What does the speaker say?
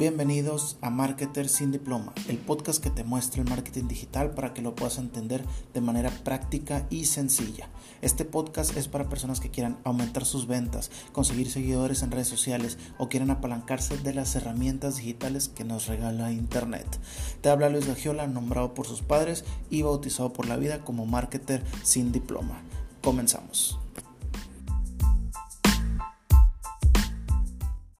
Bienvenidos a Marketer sin Diploma, el podcast que te muestra el marketing digital para que lo puedas entender de manera práctica y sencilla. Este podcast es para personas que quieran aumentar sus ventas, conseguir seguidores en redes sociales o quieran apalancarse de las herramientas digitales que nos regala Internet. Te habla Luis Gagiola, nombrado por sus padres y bautizado por la vida como Marketer sin Diploma. Comenzamos.